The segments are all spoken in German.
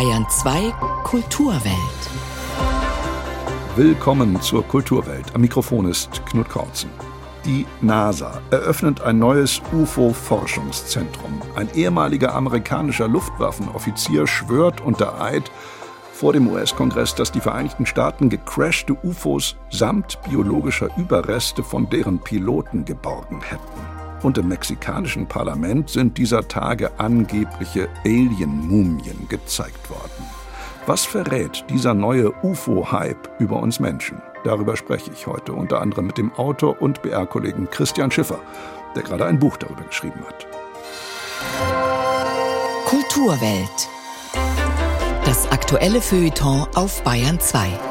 Bayern 2 Kulturwelt. Willkommen zur Kulturwelt. Am Mikrofon ist Knut Kautzen. Die NASA eröffnet ein neues UFO-Forschungszentrum. Ein ehemaliger amerikanischer Luftwaffenoffizier schwört unter Eid vor dem US-Kongress, dass die Vereinigten Staaten gecrashte UFOs samt biologischer Überreste von deren Piloten geborgen hätten. Und im mexikanischen Parlament sind dieser Tage angebliche Alien-Mumien gezeigt worden. Was verrät dieser neue UFO-Hype über uns Menschen? Darüber spreche ich heute unter anderem mit dem Autor und BR-Kollegen Christian Schiffer, der gerade ein Buch darüber geschrieben hat. Kulturwelt. Das aktuelle Feuilleton auf Bayern 2.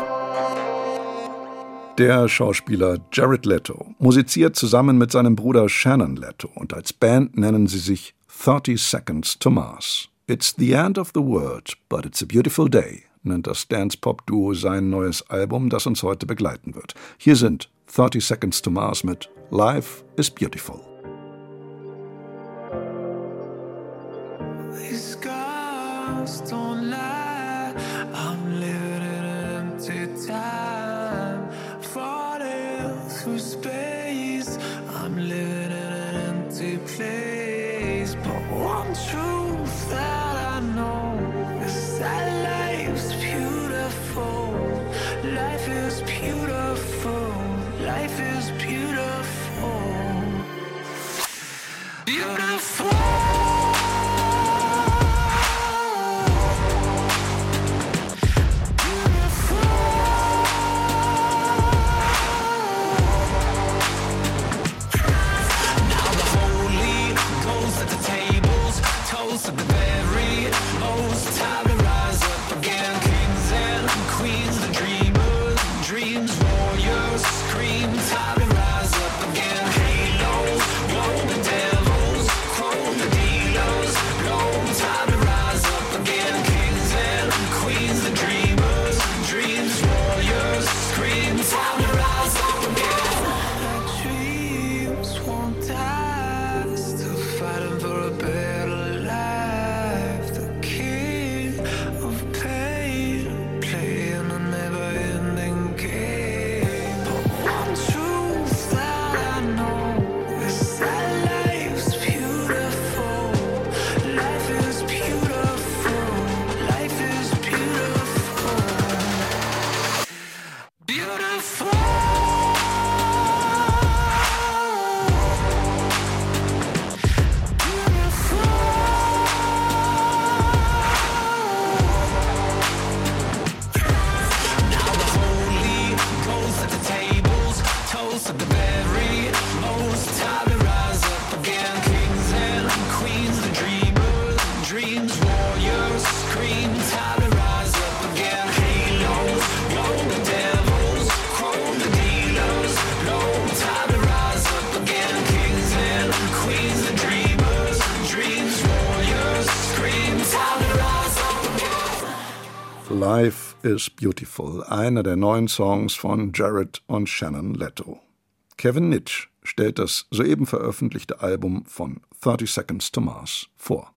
Der Schauspieler Jared Leto musiziert zusammen mit seinem Bruder Shannon Leto und als Band nennen sie sich 30 Seconds to Mars. It's the end of the world, but it's a beautiful day, nennt das Dance-Pop-Duo sein neues Album, das uns heute begleiten wird. Hier sind 30 Seconds to Mars mit Life is Beautiful. These Life is Beautiful, einer der neuen Songs von Jared und Shannon Leto. Kevin Nitsch stellt das soeben veröffentlichte Album von 30 Seconds to Mars vor.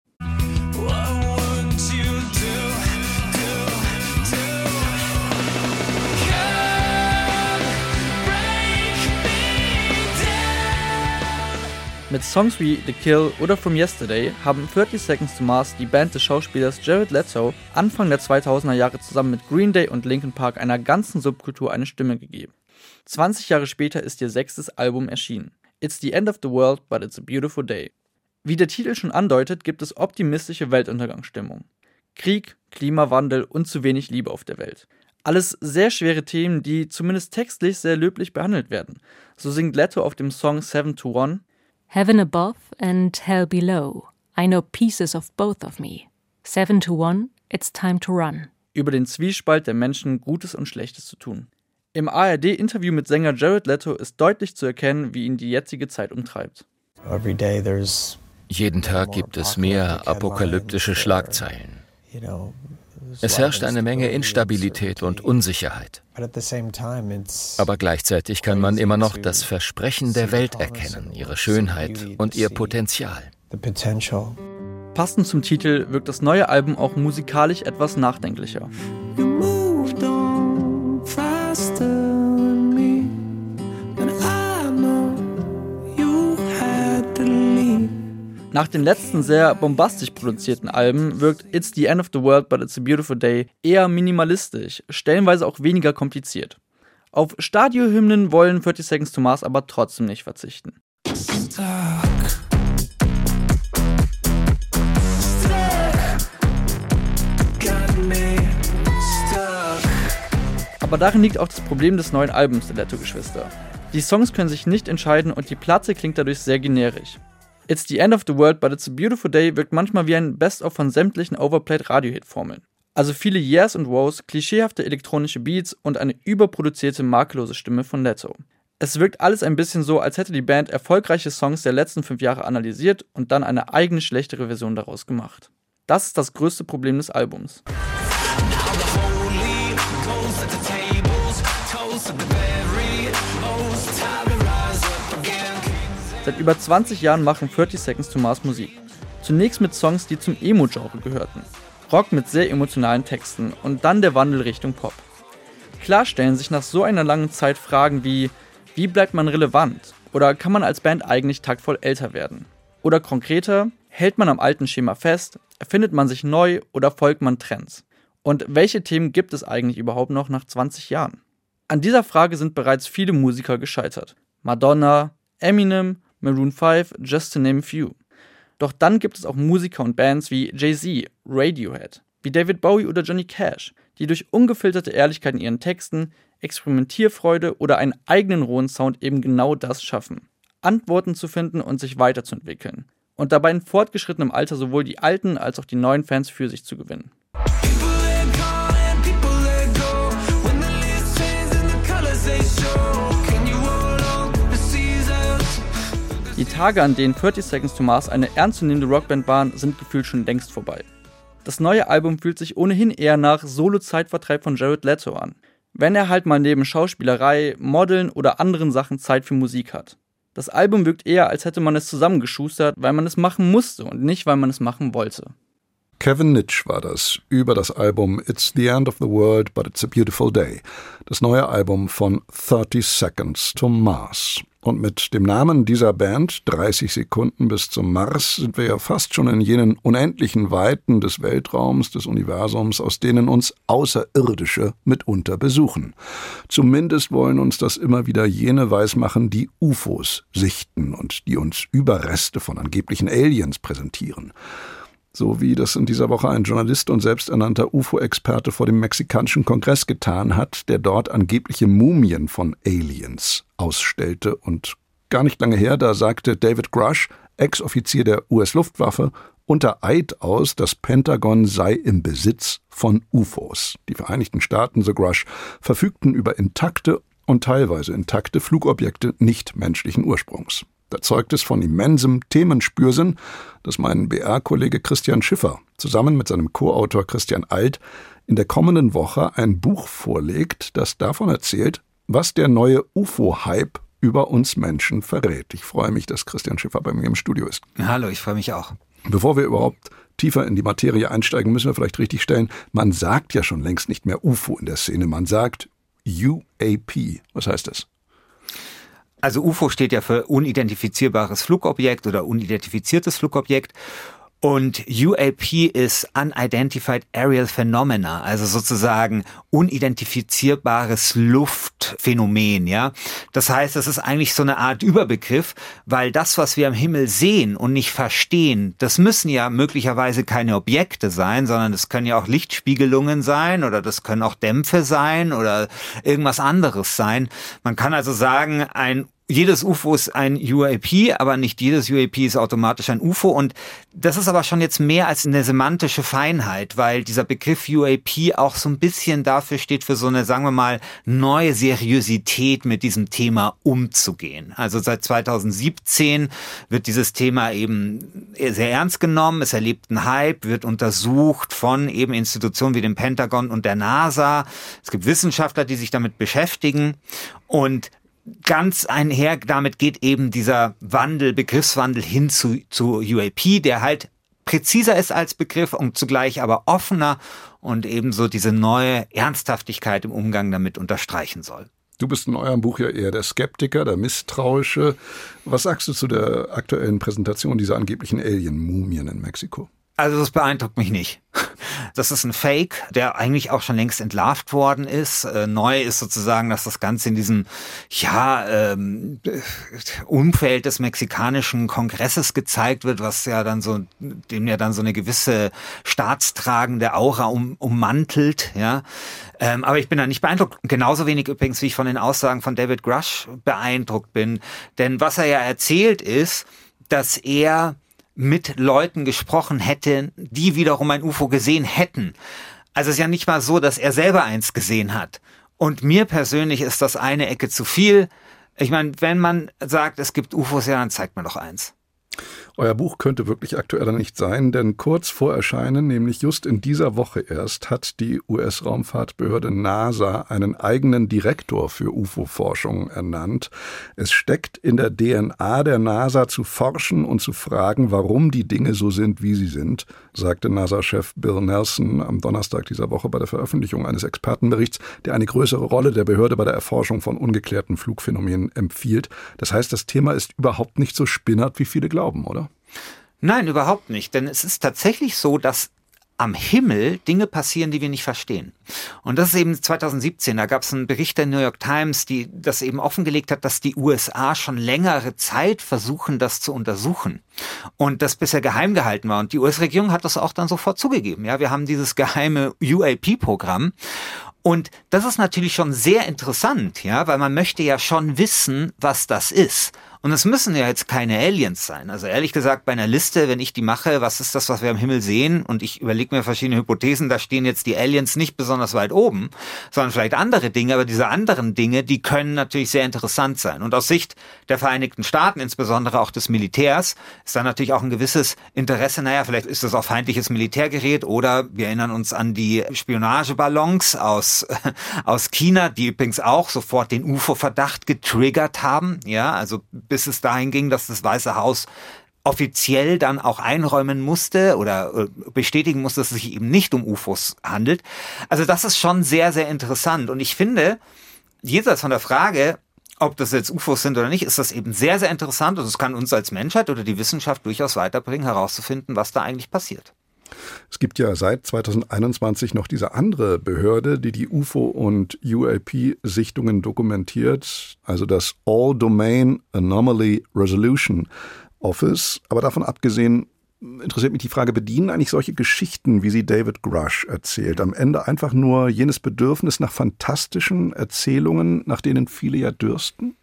Mit Songs wie The Kill oder From Yesterday haben 30 Seconds to Mars die Band des Schauspielers Jared Leto Anfang der 2000er Jahre zusammen mit Green Day und Linkin Park einer ganzen Subkultur eine Stimme gegeben. 20 Jahre später ist ihr sechstes Album erschienen. It's the end of the world, but it's a beautiful day. Wie der Titel schon andeutet, gibt es optimistische Weltuntergangsstimmung. Krieg, Klimawandel und zu wenig Liebe auf der Welt. Alles sehr schwere Themen, die zumindest textlich sehr löblich behandelt werden. So singt Leto auf dem Song 7 to 1 Heaven above and hell below. I know pieces of both of me. Seven to one, it's time to run. über den Zwiespalt der Menschen, Gutes und Schlechtes zu tun. Im ARD-Interview mit Sänger Jared Leto ist deutlich zu erkennen, wie ihn die jetzige Zeit umtreibt. Every day there's Jeden Tag gibt es mehr apokalyptische Schlagzeilen. Es herrscht eine Menge Instabilität und Unsicherheit. Aber gleichzeitig kann man immer noch das Versprechen der Welt erkennen, ihre Schönheit und ihr Potenzial. Passend zum Titel wirkt das neue Album auch musikalisch etwas nachdenklicher. Nach den letzten sehr bombastisch produzierten Alben wirkt It's the End of the World but It's a Beautiful Day eher minimalistisch, stellenweise auch weniger kompliziert. Auf Stadiohymnen wollen 30 Seconds to Mars aber trotzdem nicht verzichten. Aber darin liegt auch das Problem des neuen Albums der Leto-Geschwister. Die Songs können sich nicht entscheiden und die Platte klingt dadurch sehr generisch. It's the End of the World but It's a Beautiful Day wirkt manchmal wie ein Best-of von sämtlichen Overplayed Radio-Hit-Formeln. Also viele Yes und Woes, klischeehafte elektronische Beats und eine überproduzierte makellose Stimme von Leto. Es wirkt alles ein bisschen so, als hätte die Band erfolgreiche Songs der letzten fünf Jahre analysiert und dann eine eigene schlechtere Version daraus gemacht. Das ist das größte Problem des Albums. Seit über 20 Jahren machen 30 Seconds to Mars Musik. Zunächst mit Songs, die zum Emo-Genre gehörten. Rock mit sehr emotionalen Texten und dann der Wandel Richtung Pop. Klar stellen sich nach so einer langen Zeit Fragen wie, wie bleibt man relevant? Oder kann man als Band eigentlich taktvoll älter werden? Oder konkreter, hält man am alten Schema fest, erfindet man sich neu oder folgt man Trends? Und welche Themen gibt es eigentlich überhaupt noch nach 20 Jahren? An dieser Frage sind bereits viele Musiker gescheitert. Madonna, Eminem, Maroon 5, just to name a few. Doch dann gibt es auch Musiker und Bands wie Jay-Z, Radiohead, wie David Bowie oder Johnny Cash, die durch ungefilterte Ehrlichkeit in ihren Texten, Experimentierfreude oder einen eigenen rohen Sound eben genau das schaffen. Antworten zu finden und sich weiterzuentwickeln. Und dabei in fortgeschrittenem Alter sowohl die alten als auch die neuen Fans für sich zu gewinnen. Tage, an denen 30 Seconds to Mars eine ernstzunehmende Rockband waren, sind gefühlt schon längst vorbei. Das neue Album fühlt sich ohnehin eher nach Solo-Zeitvertreib von Jared Leto an. Wenn er halt mal neben Schauspielerei, Modeln oder anderen Sachen Zeit für Musik hat. Das Album wirkt eher, als hätte man es zusammengeschustert, weil man es machen musste und nicht, weil man es machen wollte. Kevin Nitsch war das über das Album It's the End of the World, but It's a Beautiful Day, das neue Album von 30 Seconds to Mars. Und mit dem Namen dieser Band, 30 Sekunden bis zum Mars, sind wir ja fast schon in jenen unendlichen Weiten des Weltraums, des Universums, aus denen uns Außerirdische mitunter besuchen. Zumindest wollen uns das immer wieder jene weismachen, die UFOs sichten und die uns Überreste von angeblichen Aliens präsentieren so wie das in dieser Woche ein Journalist und selbsternannter UFO-Experte vor dem mexikanischen Kongress getan hat, der dort angebliche Mumien von Aliens ausstellte. Und gar nicht lange her, da sagte David Grush, Ex-Offizier der US-Luftwaffe, unter Eid aus, das Pentagon sei im Besitz von UFOs. Die Vereinigten Staaten, so Grush, verfügten über intakte und teilweise intakte Flugobjekte nicht menschlichen Ursprungs. Da zeugt es von immensem Themenspürsinn, dass mein BR-Kollege Christian Schiffer zusammen mit seinem Co-Autor Christian Alt in der kommenden Woche ein Buch vorlegt, das davon erzählt, was der neue UFO-Hype über uns Menschen verrät. Ich freue mich, dass Christian Schiffer bei mir im Studio ist. Hallo, ich freue mich auch. Bevor wir überhaupt tiefer in die Materie einsteigen, müssen wir vielleicht richtig stellen, man sagt ja schon längst nicht mehr UFO in der Szene, man sagt UAP. Was heißt das? Also UFO steht ja für unidentifizierbares Flugobjekt oder unidentifiziertes Flugobjekt. Und UAP ist Unidentified Aerial Phenomena, also sozusagen unidentifizierbares Luftphänomen, ja. Das heißt, es ist eigentlich so eine Art Überbegriff, weil das, was wir am Himmel sehen und nicht verstehen, das müssen ja möglicherweise keine Objekte sein, sondern das können ja auch Lichtspiegelungen sein oder das können auch Dämpfe sein oder irgendwas anderes sein. Man kann also sagen, ein jedes UFO ist ein UAP, aber nicht jedes UAP ist automatisch ein UFO. Und das ist aber schon jetzt mehr als eine semantische Feinheit, weil dieser Begriff UAP auch so ein bisschen dafür steht für so eine, sagen wir mal, neue Seriosität mit diesem Thema umzugehen. Also seit 2017 wird dieses Thema eben sehr ernst genommen. Es erlebt einen Hype, wird untersucht von eben Institutionen wie dem Pentagon und der NASA. Es gibt Wissenschaftler, die sich damit beschäftigen. Und ganz einher damit geht eben dieser Wandel, Begriffswandel hin zu, zu UAP, der halt präziser ist als Begriff und zugleich aber offener und ebenso diese neue Ernsthaftigkeit im Umgang damit unterstreichen soll. Du bist in eurem Buch ja eher der Skeptiker, der Misstrauische. Was sagst du zu der aktuellen Präsentation dieser angeblichen Alien-Mumien in Mexiko? Also das beeindruckt mich nicht. Das ist ein Fake, der eigentlich auch schon längst entlarvt worden ist. Äh, neu ist sozusagen, dass das Ganze in diesem ja ähm, Umfeld des mexikanischen Kongresses gezeigt wird, was ja dann so dem ja dann so eine gewisse staatstragende Aura um, ummantelt. Ja, ähm, aber ich bin da nicht beeindruckt. Genauso wenig übrigens, wie ich von den Aussagen von David Grush beeindruckt bin. Denn was er ja erzählt ist, dass er mit Leuten gesprochen hätte, die wiederum ein UFO gesehen hätten. Also es ist ja nicht mal so, dass er selber eins gesehen hat. Und mir persönlich ist das eine Ecke zu viel. Ich meine, wenn man sagt, es gibt UFOs, ja, dann zeigt man doch eins. Euer Buch könnte wirklich aktueller nicht sein, denn kurz vor Erscheinen, nämlich just in dieser Woche erst, hat die US-Raumfahrtbehörde NASA einen eigenen Direktor für UFO-Forschung ernannt. Es steckt in der DNA der NASA zu forschen und zu fragen, warum die Dinge so sind, wie sie sind, sagte NASA-Chef Bill Nelson am Donnerstag dieser Woche bei der Veröffentlichung eines Expertenberichts, der eine größere Rolle der Behörde bei der Erforschung von ungeklärten Flugphänomenen empfiehlt. Das heißt, das Thema ist überhaupt nicht so spinnert, wie viele glauben, oder? Nein, überhaupt nicht. Denn es ist tatsächlich so, dass am Himmel Dinge passieren, die wir nicht verstehen. Und das ist eben 2017, da gab es einen Bericht der New York Times, die das eben offengelegt hat, dass die USA schon längere Zeit versuchen, das zu untersuchen und das bisher geheim gehalten war. Und die US-Regierung hat das auch dann sofort zugegeben. Ja, wir haben dieses geheime UAP-Programm und das ist natürlich schon sehr interessant, ja, weil man möchte ja schon wissen, was das ist. Und es müssen ja jetzt keine Aliens sein. Also ehrlich gesagt, bei einer Liste, wenn ich die mache, was ist das, was wir am Himmel sehen? Und ich überlege mir verschiedene Hypothesen, da stehen jetzt die Aliens nicht besonders weit oben, sondern vielleicht andere Dinge. Aber diese anderen Dinge, die können natürlich sehr interessant sein. Und aus Sicht der Vereinigten Staaten, insbesondere auch des Militärs, ist da natürlich auch ein gewisses Interesse. Naja, vielleicht ist das auch feindliches Militärgerät oder wir erinnern uns an die Spionageballons aus, aus China, die übrigens auch sofort den UFO-Verdacht getriggert haben. Ja, also bis es dahin ging, dass das Weiße Haus offiziell dann auch einräumen musste oder äh, bestätigen musste, dass es sich eben nicht um UFOs handelt. Also das ist schon sehr, sehr interessant. Und ich finde, jenseits von der Frage, ob das jetzt UFOs sind oder nicht, ist das eben sehr, sehr interessant und es kann uns als Menschheit oder die Wissenschaft durchaus weiterbringen, herauszufinden, was da eigentlich passiert. Es gibt ja seit 2021 noch diese andere Behörde, die die UFO- und UAP-Sichtungen dokumentiert, also das All Domain Anomaly Resolution Office. Aber davon abgesehen interessiert mich die Frage, bedienen eigentlich solche Geschichten, wie sie David Grush erzählt, am Ende einfach nur jenes Bedürfnis nach fantastischen Erzählungen, nach denen viele ja dürsten?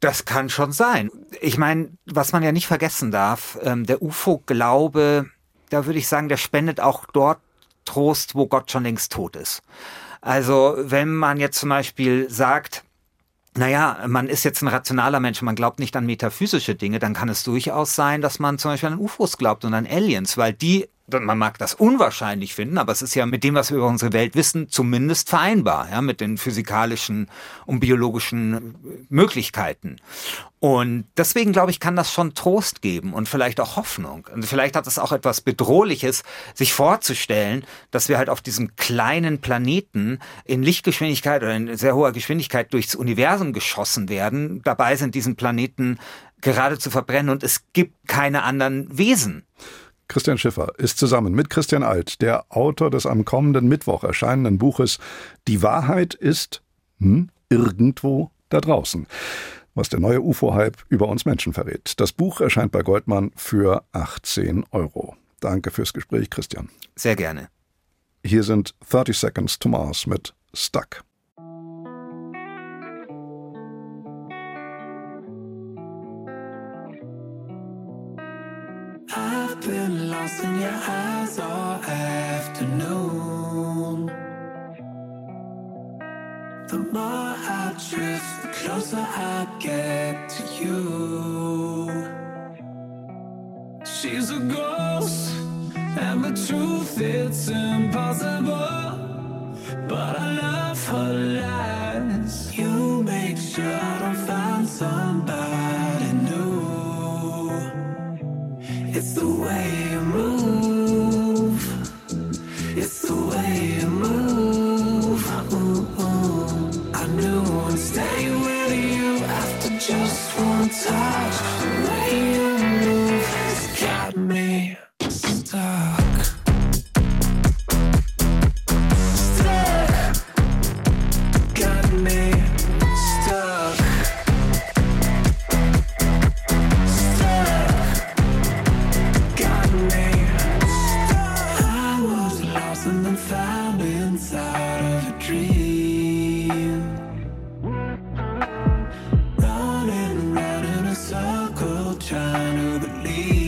Das kann schon sein. Ich meine, was man ja nicht vergessen darf, ähm, der UFO-Glaube da würde ich sagen, der spendet auch dort Trost, wo Gott schon längst tot ist. Also wenn man jetzt zum Beispiel sagt, naja, man ist jetzt ein rationaler Mensch, man glaubt nicht an metaphysische Dinge, dann kann es durchaus sein, dass man zum Beispiel an UFOs glaubt und an Aliens, weil die man mag das unwahrscheinlich finden, aber es ist ja mit dem, was wir über unsere Welt wissen, zumindest vereinbar, ja, mit den physikalischen und biologischen Möglichkeiten. Und deswegen glaube ich, kann das schon Trost geben und vielleicht auch Hoffnung. Und vielleicht hat es auch etwas Bedrohliches, sich vorzustellen, dass wir halt auf diesem kleinen Planeten in Lichtgeschwindigkeit oder in sehr hoher Geschwindigkeit durchs Universum geschossen werden, dabei sind, diesen Planeten gerade zu verbrennen und es gibt keine anderen Wesen. Christian Schiffer ist zusammen mit Christian Alt, der Autor des am kommenden Mittwoch erscheinenden Buches Die Wahrheit ist hm, irgendwo da draußen. Was der neue UFO-Hype über uns Menschen verrät. Das Buch erscheint bei Goldmann für 18 Euro. Danke fürs Gespräch, Christian. Sehr gerne. Hier sind 30 Seconds to Mars mit Stuck. It's the way you move. Trying to the.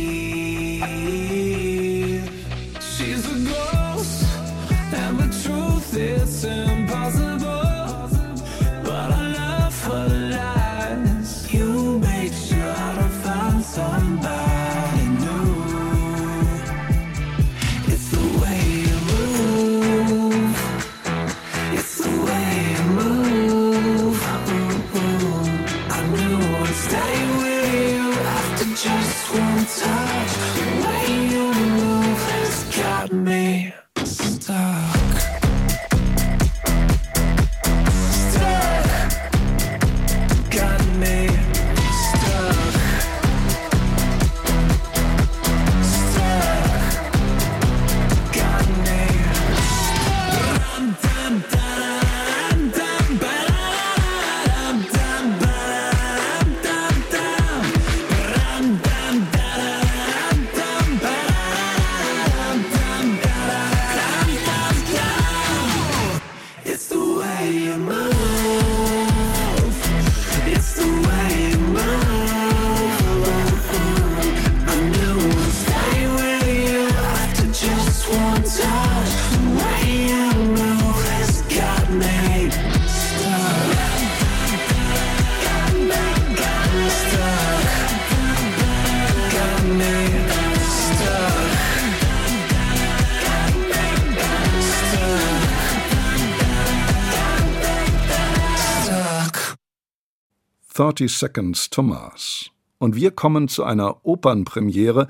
30 Seconds to Mars. Und wir kommen zu einer Opernpremiere,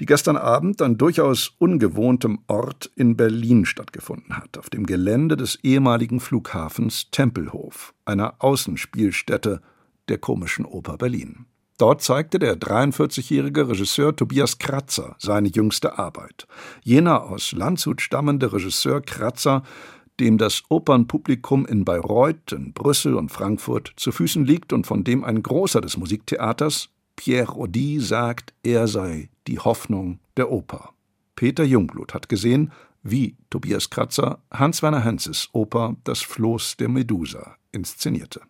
die gestern Abend an durchaus ungewohntem Ort in Berlin stattgefunden hat, auf dem Gelände des ehemaligen Flughafens Tempelhof, einer Außenspielstätte der Komischen Oper Berlin. Dort zeigte der 43-jährige Regisseur Tobias Kratzer seine jüngste Arbeit. Jener aus Landshut stammende Regisseur Kratzer dem das Opernpublikum in Bayreuth, in Brüssel und Frankfurt zu Füßen liegt und von dem ein Großer des Musiktheaters, Pierre Audi, sagt, er sei die Hoffnung der Oper. Peter Jungblut hat gesehen, wie Tobias Kratzer Hans-Werner Henzes Oper Das Floß der Medusa inszenierte.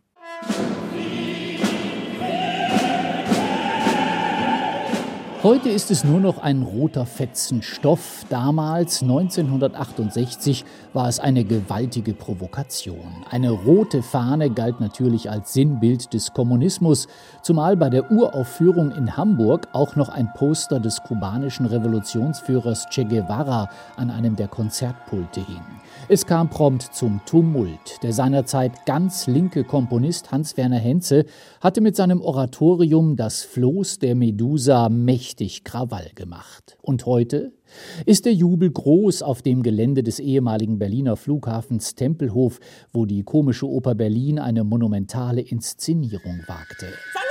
Heute ist es nur noch ein roter Fetzen Stoff. Damals, 1968, war es eine gewaltige Provokation. Eine rote Fahne galt natürlich als Sinnbild des Kommunismus, zumal bei der Uraufführung in Hamburg auch noch ein Poster des kubanischen Revolutionsführers Che Guevara an einem der Konzertpulte hing. Es kam prompt zum Tumult. Der seinerzeit ganz linke Komponist Hans-Werner Henze hatte mit seinem Oratorium Das Floß der Medusa mächtig Krawall gemacht. Und heute ist der Jubel groß auf dem Gelände des ehemaligen Berliner Flughafens Tempelhof, wo die Komische Oper Berlin eine monumentale Inszenierung wagte. Salut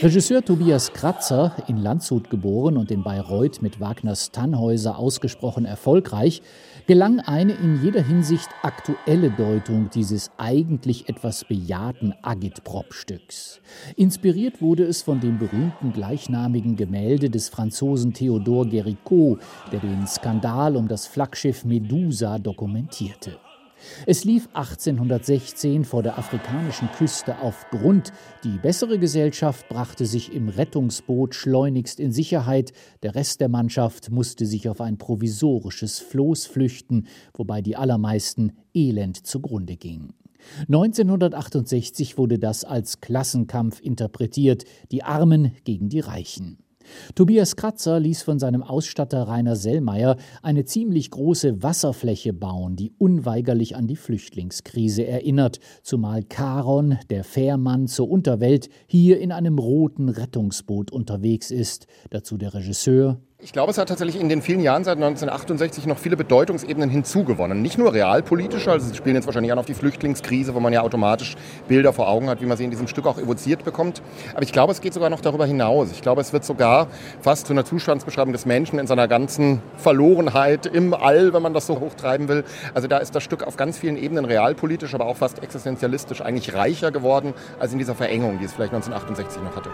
Regisseur Tobias Kratzer, in Landshut geboren und in Bayreuth mit Wagners Tannhäuser ausgesprochen erfolgreich, gelang eine in jeder Hinsicht aktuelle Deutung dieses eigentlich etwas bejahten Agitprop-Stücks. Inspiriert wurde es von dem berühmten gleichnamigen Gemälde des Franzosen Theodore Géricault, der den Skandal um das Flaggschiff Medusa dokumentierte. Es lief 1816 vor der afrikanischen Küste auf Grund. Die bessere Gesellschaft brachte sich im Rettungsboot schleunigst in Sicherheit. Der Rest der Mannschaft musste sich auf ein provisorisches Floß flüchten, wobei die allermeisten elend zugrunde gingen. 1968 wurde das als Klassenkampf interpretiert, die Armen gegen die Reichen. Tobias Kratzer ließ von seinem Ausstatter Rainer Sellmeier eine ziemlich große Wasserfläche bauen, die unweigerlich an die Flüchtlingskrise erinnert, zumal Charon, der Fährmann zur Unterwelt, hier in einem roten Rettungsboot unterwegs ist, dazu der Regisseur Ich glaube, es hat tatsächlich in den vielen Jahren seit 1968 noch viele Bedeutungsebenen hinzugewonnen. Nicht nur realpolitische, also Sie spielen jetzt wahrscheinlich an auf die Flüchtlingskrise, wo man ja automatisch Bilder vor Augen hat, wie man sie in diesem Stück auch evoziert bekommt. Aber ich glaube, es geht sogar noch darüber hinaus. Ich glaube, es wird sogar fast zu einer Zustandsbeschreibung des Menschen in seiner ganzen Verlorenheit im All, wenn man das so hochtreiben will. Also da ist das Stück auf ganz vielen Ebenen realpolitisch, aber auch fast existenzialistisch eigentlich reicher geworden als in dieser Verengung, die es vielleicht 1968 noch hatte.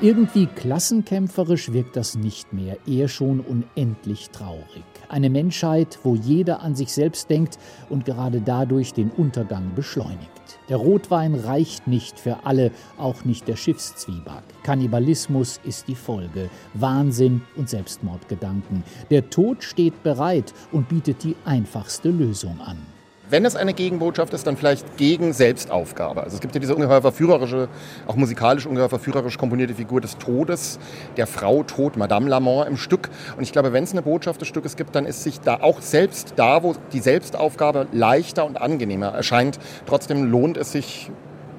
Irgendwie klassenkämpferisch wirkt das nicht mehr, eher schon unendlich traurig. Eine Menschheit, wo jeder an sich selbst denkt und gerade dadurch den Untergang beschleunigt. Der Rotwein reicht nicht für alle, auch nicht der Schiffszwieback. Kannibalismus ist die Folge, Wahnsinn und Selbstmordgedanken. Der Tod steht bereit und bietet die einfachste Lösung an. Wenn es eine Gegenbotschaft ist, dann vielleicht gegen Selbstaufgabe. Also es gibt ja diese ungeheuer verführerische, auch musikalisch ungeheuer verführerisch komponierte Figur des Todes, der Frau Tod, Madame Lamont im Stück. Und ich glaube, wenn es eine Botschaft des Stückes gibt, dann ist sich da auch selbst da, wo die Selbstaufgabe leichter und angenehmer erscheint, trotzdem lohnt es sich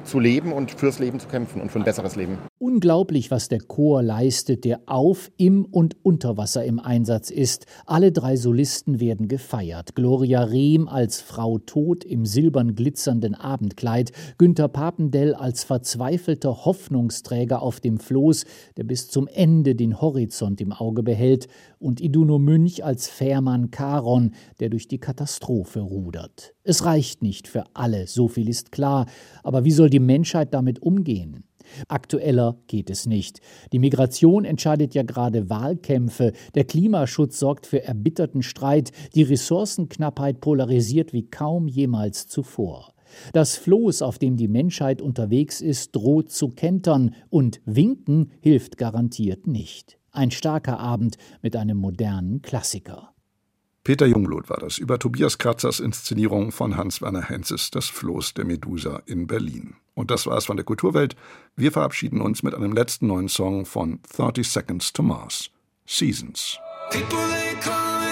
zu leben und fürs Leben zu kämpfen und für ein besseres Leben. Unglaublich, was der Chor leistet, der auf, im und unter Wasser im Einsatz ist. Alle drei Solisten werden gefeiert. Gloria Rehm als Frau Tod im silbern glitzernden Abendkleid, Günther Papendell als verzweifelter Hoffnungsträger auf dem Floß, der bis zum Ende den Horizont im Auge behält, und Iduno Münch als Fährmann Charon, der durch die Katastrophe rudert. Es reicht nicht für alle, so viel ist klar, aber wie soll die Menschheit damit umgehen? Aktueller geht es nicht. Die Migration entscheidet ja gerade Wahlkämpfe, der Klimaschutz sorgt für erbitterten Streit, die Ressourcenknappheit polarisiert wie kaum jemals zuvor. Das Floß, auf dem die Menschheit unterwegs ist, droht zu kentern, und Winken hilft garantiert nicht. Ein starker Abend mit einem modernen Klassiker. Peter Jungblut war das über Tobias Kratzers Inszenierung von Hans-Werner Henzes Das Floß der Medusa in Berlin. Und das war es von der Kulturwelt. Wir verabschieden uns mit einem letzten neuen Song von 30 Seconds to Mars. Seasons. People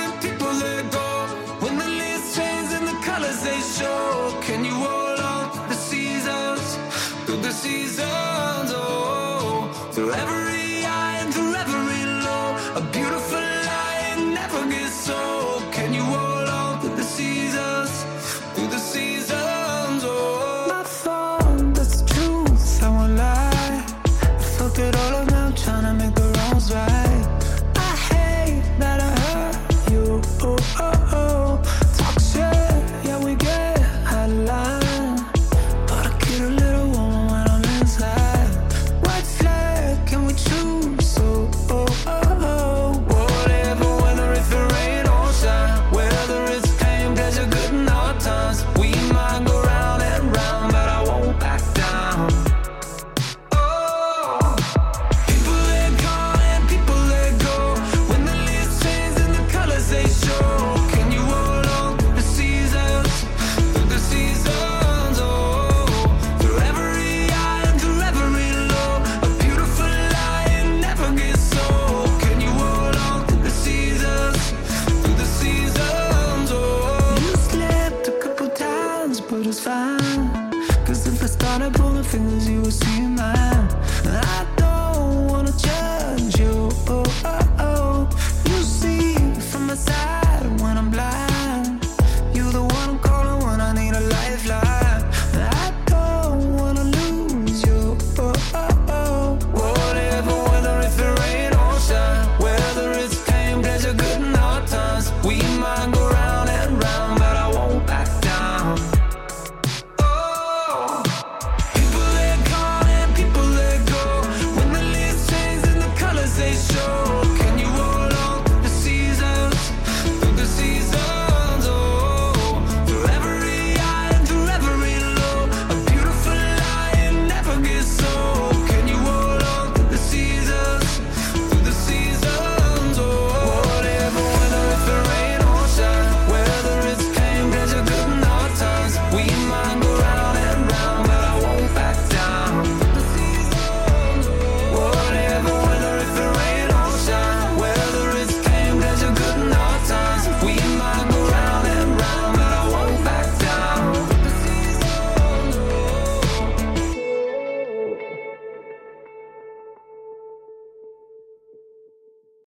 So.